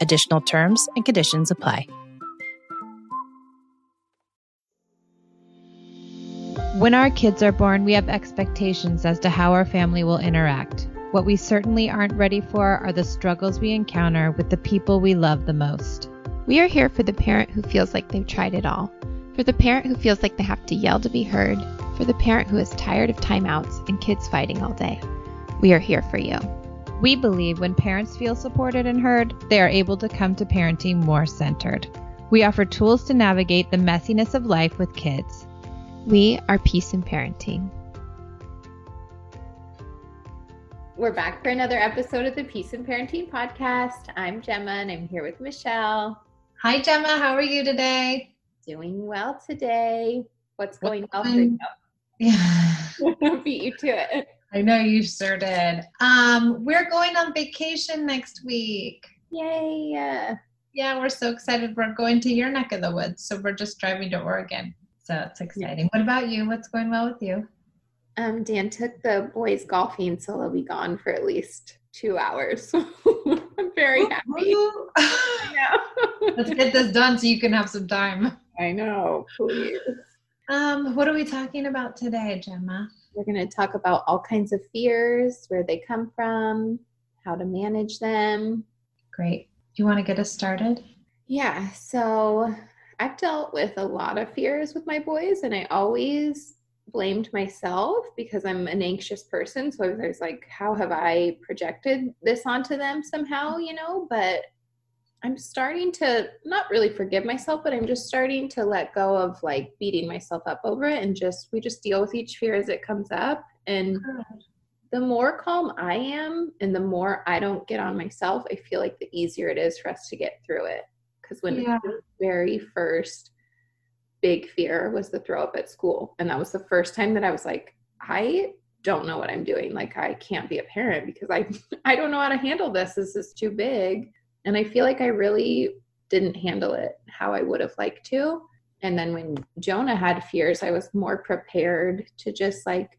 Additional terms and conditions apply. When our kids are born, we have expectations as to how our family will interact. What we certainly aren't ready for are the struggles we encounter with the people we love the most. We are here for the parent who feels like they've tried it all, for the parent who feels like they have to yell to be heard, for the parent who is tired of timeouts and kids fighting all day. We are here for you. We believe when parents feel supported and heard, they are able to come to parenting more centered. We offer tools to navigate the messiness of life with kids. We are Peace in Parenting. We're back for another episode of the Peace in Parenting podcast. I'm Gemma and I'm here with Michelle. Hi, Gemma. How are you today? Doing well today. What's going well for you? Yeah. Beat you to it. I know you sure did. Um, we're going on vacation next week. Yay. Yeah, we're so excited. We're going to your neck of the woods. So we're just driving to Oregon. So it's exciting. What about you? What's going well with you? Um, Dan took the boys golfing, so they'll be gone for at least two hours. I'm very happy. Let's get this done so you can have some time. I know, please. Um, what are we talking about today, Gemma? We're going to talk about all kinds of fears, where they come from, how to manage them. Great. Do you want to get us started? Yeah. So I've dealt with a lot of fears with my boys, and I always blamed myself because I'm an anxious person. So I was like, how have I projected this onto them somehow, you know? But I'm starting to not really forgive myself, but I'm just starting to let go of like beating myself up over it and just we just deal with each fear as it comes up. And the more calm I am and the more I don't get on myself, I feel like the easier it is for us to get through it. Because when yeah. the very first big fear was the throw up at school and that was the first time that i was like i don't know what i'm doing. Like i can't be a parent because i i don't know how to handle this. This is too big and i feel like i really didn't handle it how i would have liked to and then when jonah had fears i was more prepared to just like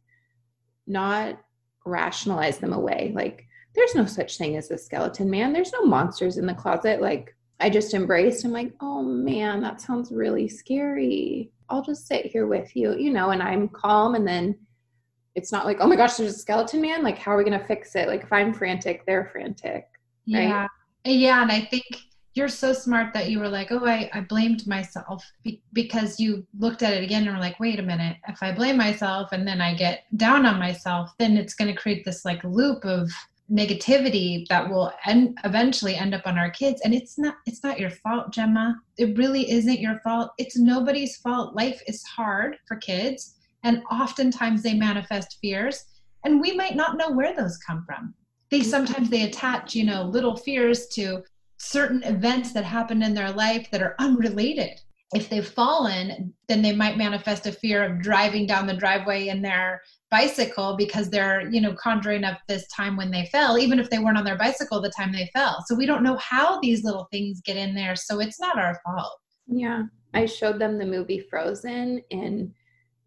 not rationalize them away like there's no such thing as a skeleton man there's no monsters in the closet like I just embraced. I'm like, oh man, that sounds really scary. I'll just sit here with you, you know, and I'm calm. And then it's not like, oh my gosh, there's a skeleton man. Like, how are we going to fix it? Like, if I'm frantic, they're frantic. Right? Yeah. Yeah. And I think you're so smart that you were like, oh, I, I blamed myself be- because you looked at it again and were like, wait a minute, if I blame myself and then I get down on myself, then it's going to create this like loop of negativity that will end, eventually end up on our kids. And it's not it's not your fault gemma. It really isn't your fault. It's nobody's fault. Life is hard for kids and oftentimes they manifest fears and we might not know where those come from they sometimes they attach you know little fears to certain events that happen in their life that are unrelated if they've fallen, then they might manifest a fear of driving down the driveway in their bicycle because they're, you know, conjuring up this time when they fell, even if they weren't on their bicycle the time they fell. So we don't know how these little things get in there. So it's not our fault. Yeah. I showed them the movie Frozen and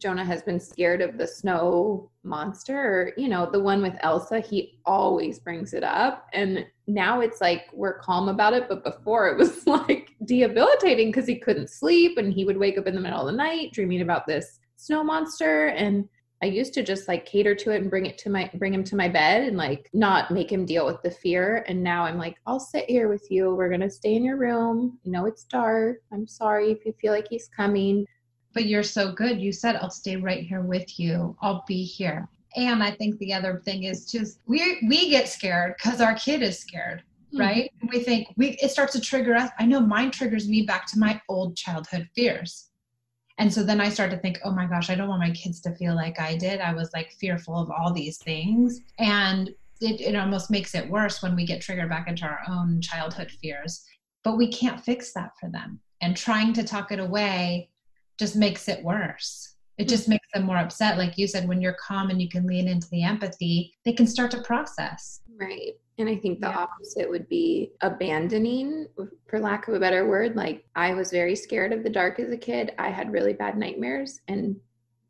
Jonah has been scared of the snow monster, or, you know, the one with Elsa, he always brings it up. And now it's like we're calm about it. But before it was like debilitating because he couldn't sleep and he would wake up in the middle of the night dreaming about this snow monster. And I used to just like cater to it and bring it to my bring him to my bed and like not make him deal with the fear. And now I'm like, I'll sit here with you. We're gonna stay in your room. You know it's dark. I'm sorry if you feel like he's coming. But you're so good. You said I'll stay right here with you. I'll be here. And I think the other thing is just we we get scared because our kid is scared, mm-hmm. right? We think we it starts to trigger us. I know mine triggers me back to my old childhood fears. And so then I start to think, oh my gosh, I don't want my kids to feel like I did. I was like fearful of all these things. And it, it almost makes it worse when we get triggered back into our own childhood fears. But we can't fix that for them. And trying to talk it away just makes it worse. It hmm. just makes them more upset. Like you said, when you're calm and you can lean into the empathy, they can start to process. Right. And I think the yeah. opposite would be abandoning, for lack of a better word. Like, I was very scared of the dark as a kid. I had really bad nightmares. And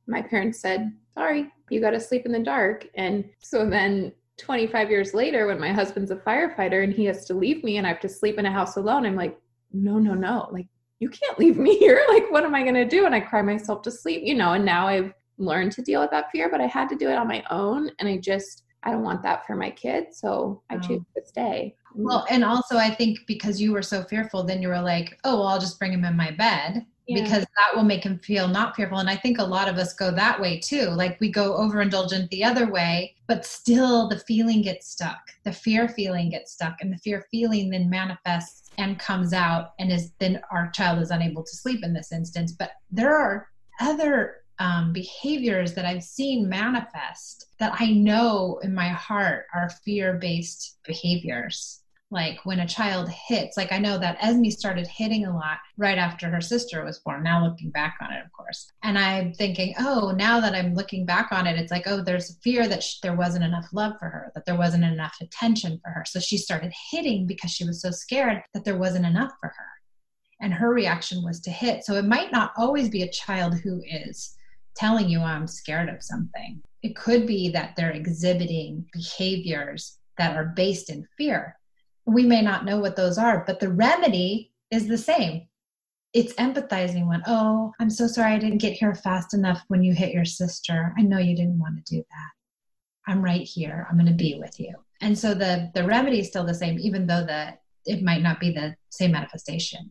my parents said, Sorry, you got to sleep in the dark. And so then 25 years later, when my husband's a firefighter and he has to leave me and I have to sleep in a house alone, I'm like, No, no, no. Like, you can't leave me here. Like, what am I going to do? And I cry myself to sleep, you know. And now I've learned to deal with that fear, but I had to do it on my own. And I just, I don't want that for my kids. So I choose oh. to stay. Well, and also I think because you were so fearful, then you were like, oh, well, I'll just bring him in my bed. Yeah. because that will make him feel not fearful. And I think a lot of us go that way too. Like we go overindulgent the other way, but still the feeling gets stuck. The fear feeling gets stuck, and the fear feeling then manifests and comes out, and is then our child is unable to sleep in this instance. But there are other um, behaviors that I've seen manifest that I know in my heart are fear based behaviors. Like when a child hits, like I know that Esme started hitting a lot right after her sister was born. Now looking back on it, of course. And I'm thinking, oh, now that I'm looking back on it, it's like, oh, there's fear that there wasn't enough love for her, that there wasn't enough attention for her. So she started hitting because she was so scared that there wasn't enough for her. And her reaction was to hit. So it might not always be a child who is telling you I'm scared of something. It could be that they're exhibiting behaviors that are based in fear. We may not know what those are, but the remedy is the same. It's empathizing when, oh, I'm so sorry I didn't get here fast enough when you hit your sister. I know you didn't want to do that. I'm right here. I'm going to be with you. And so the the remedy is still the same, even though the it might not be the same manifestation.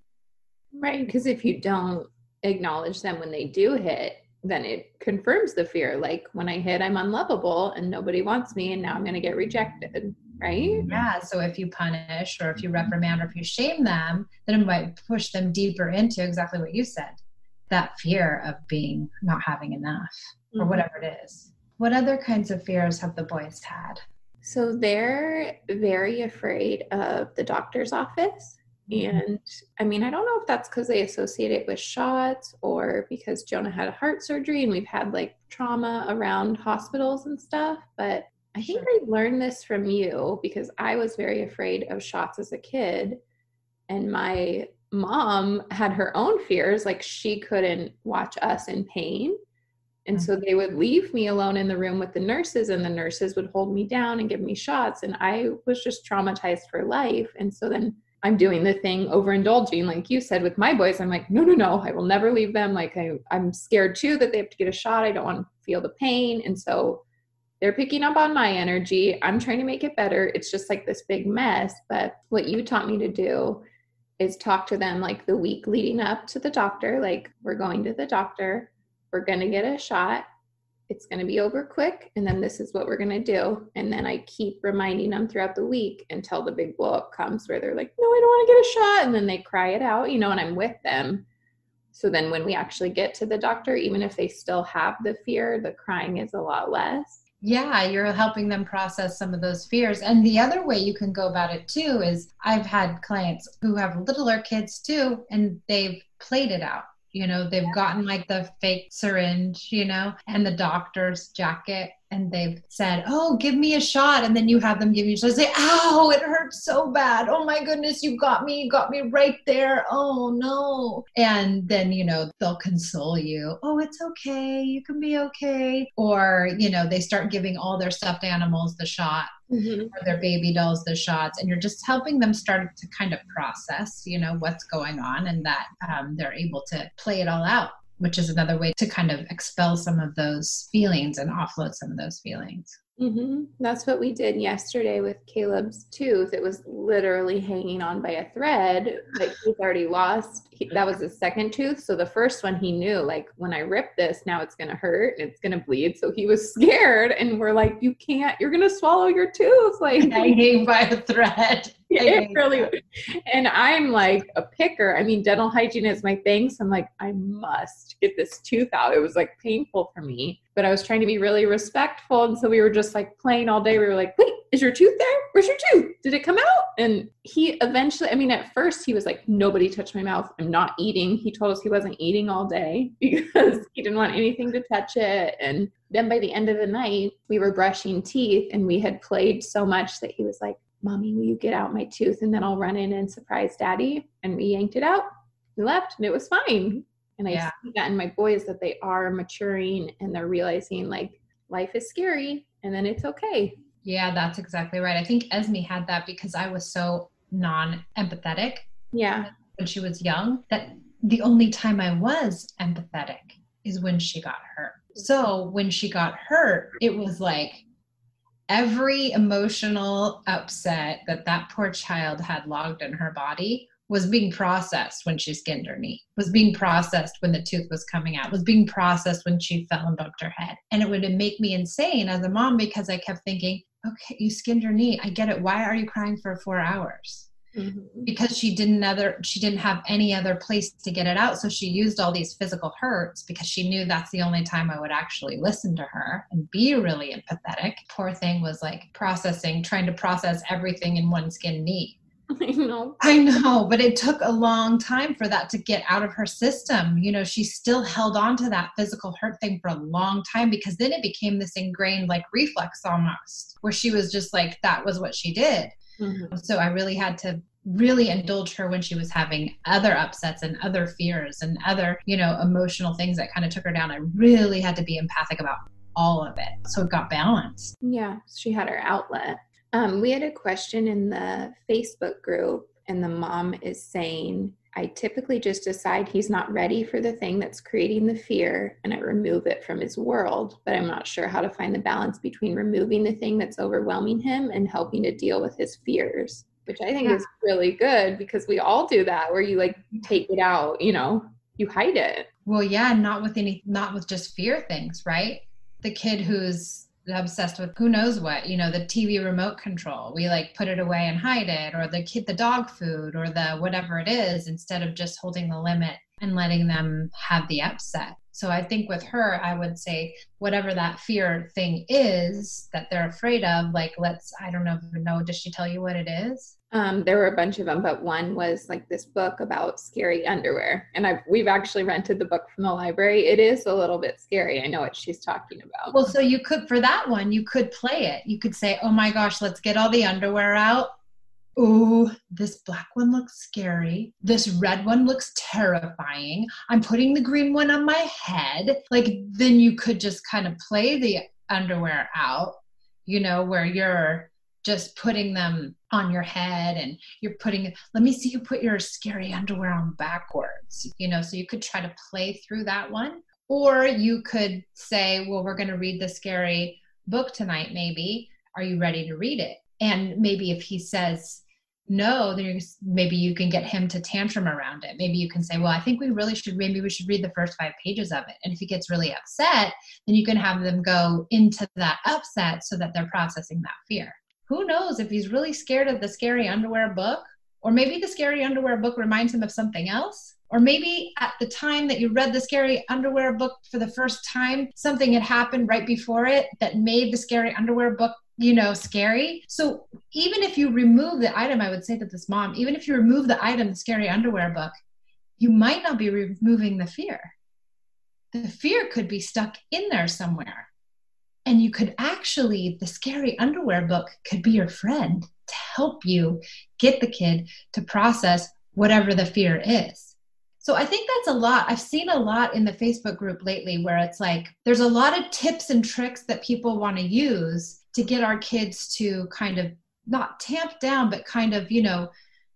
Right, because if you don't acknowledge them when they do hit, then it confirms the fear like when i hit i'm unlovable and nobody wants me and now i'm going to get rejected right yeah so if you punish or if you reprimand or if you shame them then it might push them deeper into exactly what you said that fear of being not having enough mm-hmm. or whatever it is what other kinds of fears have the boys had so they're very afraid of the doctor's office Mm-hmm. And I mean, I don't know if that's because they associate it with shots or because Jonah had a heart surgery and we've had like trauma around hospitals and stuff. But I think sure. I learned this from you because I was very afraid of shots as a kid. And my mom had her own fears, like she couldn't watch us in pain. And so mm-hmm. they would leave me alone in the room with the nurses, and the nurses would hold me down and give me shots. And I was just traumatized for life. And so then I'm doing the thing overindulging, like you said with my boys. I'm like, no, no, no, I will never leave them. Like I, I'm scared too that they have to get a shot. I don't want to feel the pain. And so they're picking up on my energy. I'm trying to make it better. It's just like this big mess. But what you taught me to do is talk to them like the week leading up to the doctor. Like, we're going to the doctor, we're going to get a shot it's going to be over quick and then this is what we're going to do and then i keep reminding them throughout the week until the big blow up comes where they're like no i don't want to get a shot and then they cry it out you know and i'm with them so then when we actually get to the doctor even if they still have the fear the crying is a lot less yeah, you're helping them process some of those fears. And the other way you can go about it too is I've had clients who have littler kids too, and they've played it out you know they've gotten like the fake syringe you know and the doctor's jacket and they've said oh give me a shot and then you have them give you a shot say ow it hurts so bad. Oh my goodness you got me you got me right there. Oh no. And then you know they'll console you oh it's okay you can be okay. Or you know they start giving all their stuffed animals the shot mm-hmm. or their baby dolls the shots and you're just helping them start to kind of process you know what's going on and that um, they're able to play it all out which is another way to kind of expel some of those feelings and offload some of those feelings. Mm-hmm. That's what we did yesterday with Caleb's tooth. It was literally hanging on by a thread. Like he's already lost. He, that was his second tooth. So the first one he knew, like when I rip this, now it's going to hurt and it's going to bleed. So he was scared. And we're like, you can't, you're going to swallow your tooth. Like hanging by a thread. It really uh, and i'm like a picker. I mean dental hygiene is my thing so i'm like i must get this tooth out. It was like painful for me but i was trying to be really respectful and so we were just like playing all day. We were like wait is your tooth there? Where's your tooth? Did it come out? And he eventually i mean at first he was like nobody touched my mouth. I'm not eating. He told us he wasn't eating all day because he didn't want anything to touch it. And then by the end of the night we were brushing teeth and we had played so much that he was like Mommy, will you get out my tooth? And then I'll run in and surprise daddy. And we yanked it out. We left and it was fine. And I yeah. see that in my boys that they are maturing and they're realizing like life is scary and then it's okay. Yeah, that's exactly right. I think Esme had that because I was so non empathetic. Yeah. When she was young, that the only time I was empathetic is when she got hurt. So when she got hurt, it was like, every emotional upset that that poor child had logged in her body was being processed when she skinned her knee, was being processed when the tooth was coming out, was being processed when she fell and bumped her head. And it would make me insane as a mom because I kept thinking, okay, you skinned your knee. I get it. Why are you crying for four hours? Mm-hmm. because she didn't other she didn't have any other place to get it out so she used all these physical hurts because she knew that's the only time i would actually listen to her and be really empathetic poor thing was like processing trying to process everything in one skin knee I know. I know, but it took a long time for that to get out of her system. You know, she still held on to that physical hurt thing for a long time because then it became this ingrained like reflex almost, where she was just like, that was what she did. Mm-hmm. So I really had to really indulge her when she was having other upsets and other fears and other, you know, emotional things that kind of took her down. I really had to be empathic about all of it. So it got balanced. Yeah, she had her outlet. Um, we had a question in the Facebook group, and the mom is saying, I typically just decide he's not ready for the thing that's creating the fear and I remove it from his world, but I'm not sure how to find the balance between removing the thing that's overwhelming him and helping to deal with his fears, which I think yeah. is really good because we all do that where you like mm-hmm. take it out, you know, you hide it. Well, yeah, not with any, not with just fear things, right? The kid who's obsessed with who knows what you know the tv remote control. We like put it away and hide it or the kid the dog food or the whatever it is instead of just holding the limit and letting them have the upset. So i think with her i would say whatever that fear thing is that they're afraid of like let's i don't know know does she tell you what it is um, there were a bunch of them, but one was like this book about scary underwear, and I've, we've actually rented the book from the library. It is a little bit scary. I know what she's talking about. Well, so you could for that one, you could play it. You could say, "Oh my gosh, let's get all the underwear out." Oh, this black one looks scary. This red one looks terrifying. I'm putting the green one on my head. Like then you could just kind of play the underwear out, you know, where you're just putting them on your head and you're putting let me see you put your scary underwear on backwards you know so you could try to play through that one. Or you could say well we're going to read the scary book tonight maybe. Are you ready to read it? And maybe if he says no then maybe you can get him to tantrum around it. Maybe you can say well i think we really should maybe we should read the first five pages of it. And if he gets really upset then you can have them go into that upset so that they're processing that fear who knows if he's really scared of the scary underwear book or maybe the scary underwear book reminds him of something else or maybe at the time that you read the scary underwear book for the first time something had happened right before it that made the scary underwear book you know scary. So even if you remove the item i would say to this mom even if you remove the item the scary underwear book you might not be removing the fear. The fear could be stuck in there somewhere and you could actually, the scary underwear book could be your friend to help you get the kid to process whatever the fear is. So I think that's a lot. I've seen a lot in the Facebook group lately where it's like there's a lot of tips and tricks that people want to use to get our kids to kind of not tamp down, but kind of, you know,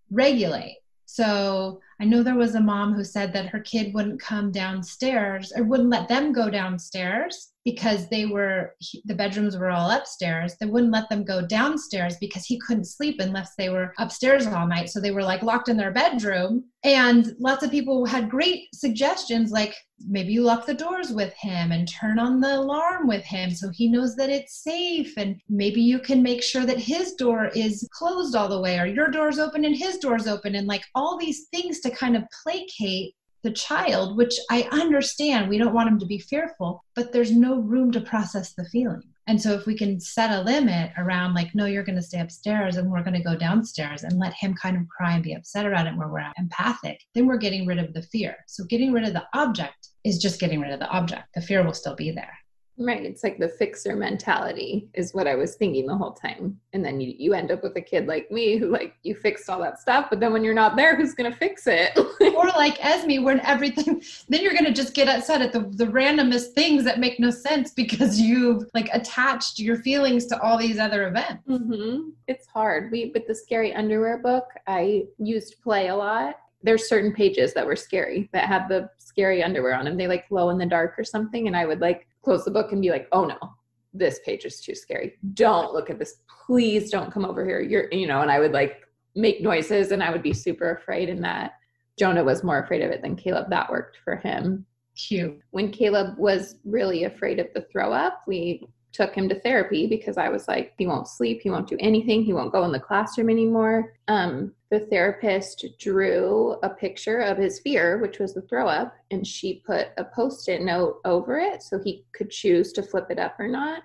regulate. So I know there was a mom who said that her kid wouldn't come downstairs or wouldn't let them go downstairs because they were the bedrooms were all upstairs they wouldn't let them go downstairs because he couldn't sleep unless they were upstairs all night. So they were like locked in their bedroom. And lots of people had great suggestions like maybe you lock the doors with him and turn on the alarm with him so he knows that it's safe. And maybe you can make sure that his door is closed all the way or your door's open and his door's open. And like all these things to kind of placate the child, which I understand we don't want him to be fearful, but there's no room to process the feeling. And so if we can set a limit around like, no, you're going to stay upstairs and we're going to go downstairs and let him kind of cry and be upset about it where we're empathic, then we're getting rid of the fear. So getting rid of the object is just getting rid of the object. The fear will still be there. Right. It's like the fixer mentality is what I was thinking the whole time. And then you, you end up with a kid like me who like you fixed all that stuff, but then when you're not there, who's gonna fix it? or like Esme, when everything then you're gonna just get upset at the, the randomest things that make no sense because you've like attached your feelings to all these other events. Mm-hmm. It's hard. We with the scary underwear book, I used play a lot there's certain pages that were scary that had the scary underwear on them. They like glow in the dark or something. And I would like close the book and be like, oh no, this page is too scary. Don't look at this. Please don't come over here. You're, you know, and I would like make noises and I would be super afraid in that. Jonah was more afraid of it than Caleb. That worked for him. Cute. When Caleb was really afraid of the throw up, we took him to therapy because I was like, he won't sleep, he won't do anything, he won't go in the classroom anymore. Um, the therapist drew a picture of his fear, which was the throw up, and she put a post it note over it so he could choose to flip it up or not.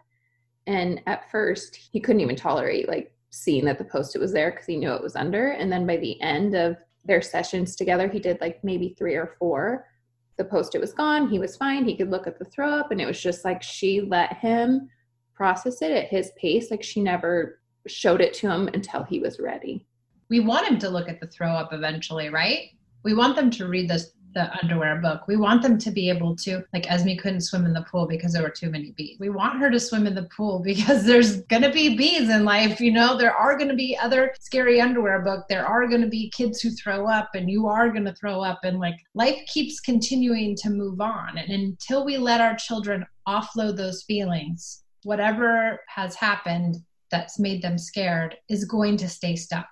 And at first, he couldn't even tolerate like seeing that the post it was there because he knew it was under. And then by the end of their sessions together, he did like maybe three or four. The post it was gone. He was fine. He could look at the throw up, and it was just like she let him process it at his pace. Like she never showed it to him until he was ready. We want him to look at the throw up eventually, right? We want them to read this the underwear book. We want them to be able to, like Esme couldn't swim in the pool because there were too many bees. We want her to swim in the pool because there's going to be bees in life. You know, there are going to be other scary underwear book. There are going to be kids who throw up and you are going to throw up. And like life keeps continuing to move on. And until we let our children offload those feelings, whatever has happened that's made them scared is going to stay stuck.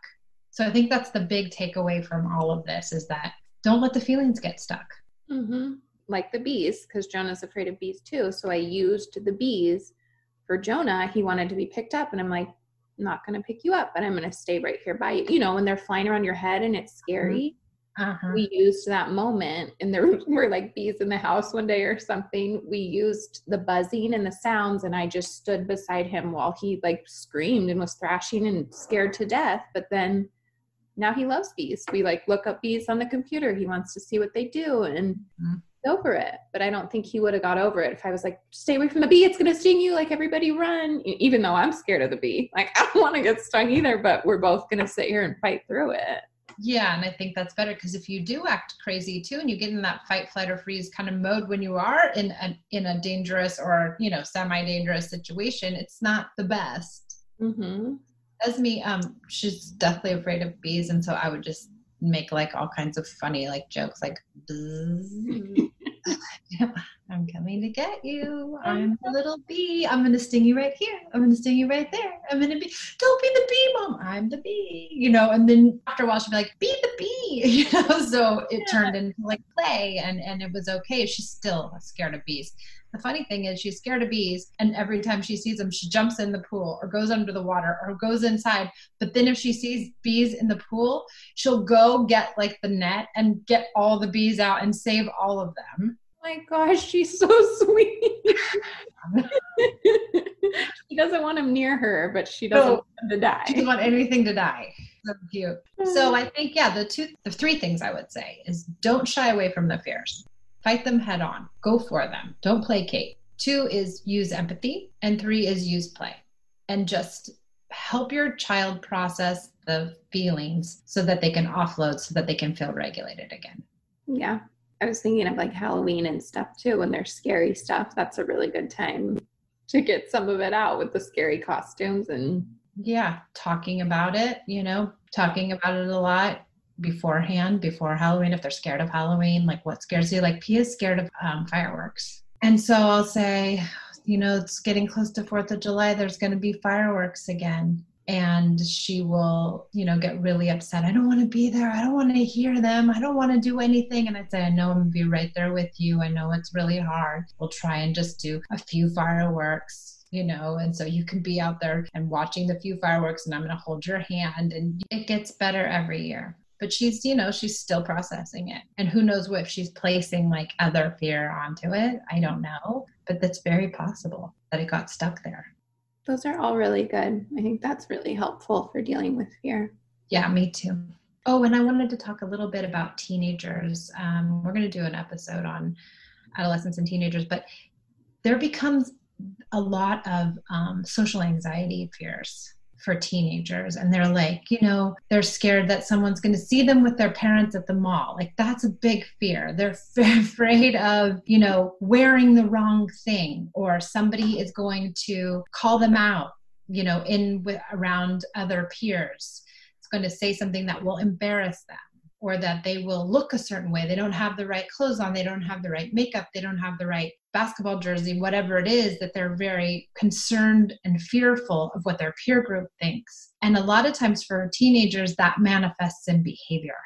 So I think that's the big takeaway from all of this is that don't let the feelings get stuck. Mm-hmm. Like the bees, because Jonah's afraid of bees too. So I used the bees for Jonah. He wanted to be picked up, and I'm like, I'm not going to pick you up, but I'm going to stay right here by you. You know, when they're flying around your head and it's scary, uh-huh. we used that moment and there were like bees in the house one day or something we used the buzzing and the sounds and i just stood beside him while he like screamed and was thrashing and scared to death but then now he loves bees. We like look up bees on the computer. He wants to see what they do and mm-hmm. over it. But i don't think he would have got over it if i was like stay away from the bee. It's going to sting you like everybody run. Even though i'm scared of the bee. Like i don't want to get stung either but we're both going to sit here and fight through it. Yeah, and I think that's better because if you do act crazy too, and you get in that fight, flight, or freeze kind of mode when you are in a in a dangerous or you know semi-dangerous situation, it's not the best. Mm-hmm. Esme, um, she's deathly afraid of bees, and so I would just make like all kinds of funny like jokes, like. I'm coming to get you. I'm a little bee. I'm gonna sting you right here. I'm gonna sting you right there. I'm gonna be. Don't be the bee, mom. I'm the bee. You know. And then after a while, she'd be like, "Be the bee." You know. So it yeah. turned into like play, and and it was okay. She's still scared of bees. The funny thing is, she's scared of bees, and every time she sees them, she jumps in the pool or goes under the water or goes inside. But then, if she sees bees in the pool, she'll go get like the net and get all the bees out and save all of them my gosh, she's so sweet. she doesn't want him near her, but she doesn't no, want him to die. She doesn't want anything to die. So cute. So mm. I think, yeah, the two, the three things I would say is don't shy away from the fears. Fight them head on. Go for them. Don't placate. Two is use empathy, and three is use play. And just help your child process the feelings so that they can offload, so that they can feel regulated again. Yeah. I was thinking of like Halloween and stuff too. When there's scary stuff, that's a really good time to get some of it out with the scary costumes and yeah, talking about it, you know, talking about it a lot, beforehand, before Halloween, if they're scared of Halloween, like what scares you? Like P is scared of um, fireworks. And so I'll say, you know, it's getting close to 4th of July, there's going to be fireworks again. And she will, you know, get really upset. I don't want to be there. I don't want to hear them. I don't want to do anything. And I say, I know I'm to be right there with you. I know it's really hard. We'll try and just do a few fireworks you know, and so you can be out there and watching the few fireworks, and I'm going to hold your hand, and it gets better every year. But she's, you know, she's still processing it. And who knows what if she's placing like other fear onto it. I don't know. But that's very possible that it got stuck there. Those are all really good. I think that's really helpful for dealing with fear. Yeah, me too. Oh, and I wanted to talk a little bit about teenagers. Um, we're going to do an episode on adolescents and teenagers, but there becomes a lot of um, social anxiety fears for teenagers. And they're like you know they're scared that someone's going to see them with their parents at the mall. Like that's a big fear. They're afraid of you know wearing the wrong thing or somebody is going to call them out you know in with around other peers. It's going to say something that will embarrass them or that they will look a certain way. They don't have the right clothes on, they don't have the right makeup, they don't have the right basketball jersey, whatever it is, that they're very concerned and fearful of what their peer group thinks. And a lot of times for teenagers, that manifests in behavior.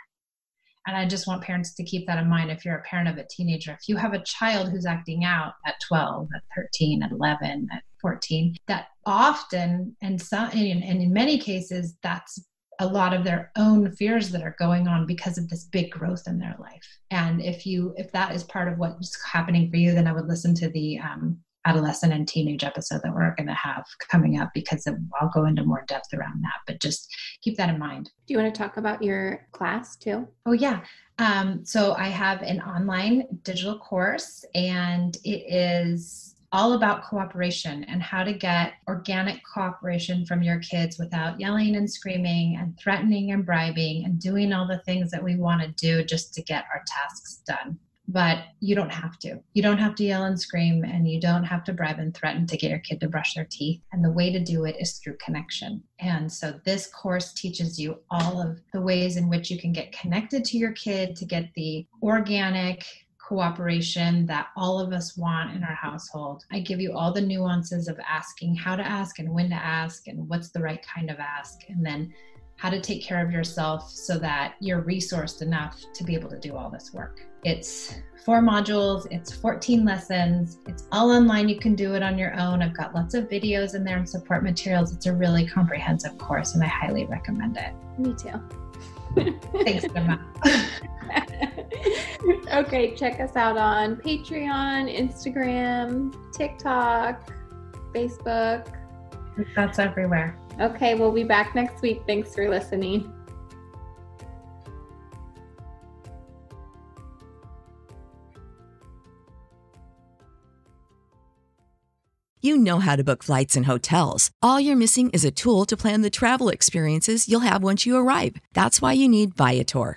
And I just want parents to keep that in mind if you're a parent of a teenager. If you have a child who's acting out at 12, at 13, at 11, at 14, that often, and, some, and in many cases, that's a lot of their own fears that are going on because of this big growth in their life. And if you if that is part of what's happening for you then i would listen to the um, adolescent and teenage episode that we're going to have coming up because i'll go into more depth around that but just keep that in mind. Do you want to talk about your class too? Oh yeah. Um, so i have an online digital course and it is all about cooperation and how to get organic cooperation from your kids without yelling and screaming and threatening and bribing and doing all the things that we want to do just to get our tasks done. But you don't have to. You don't have to yell and scream, and you don't have to bribe and threaten to get your kid to brush their teeth. And the way to do it is through connection. And so, this course teaches you all of the ways in which you can get connected to your kid to get the organic, cooperation that all of us want in our household. I give you all the nuances of asking how to ask and when to ask and what's the right kind of ask, and then how to take care of yourself so that you're resourced enough to be able to do all this work. It's four modules, it's 14 lessons, it's all online. You can do it on your own. I've got lots of videos in there and support materials. It's a really comprehensive course, and I highly recommend it. Me too. Thanks, Emma. okay, check us out on Patreon, Instagram, TikTok, Facebook. That's everywhere. Okay, we'll be back next week. Thanks for listening. You know how to book flights and hotels. All you're missing is a tool to plan the travel experiences you'll have once you arrive. That's why you need Viator.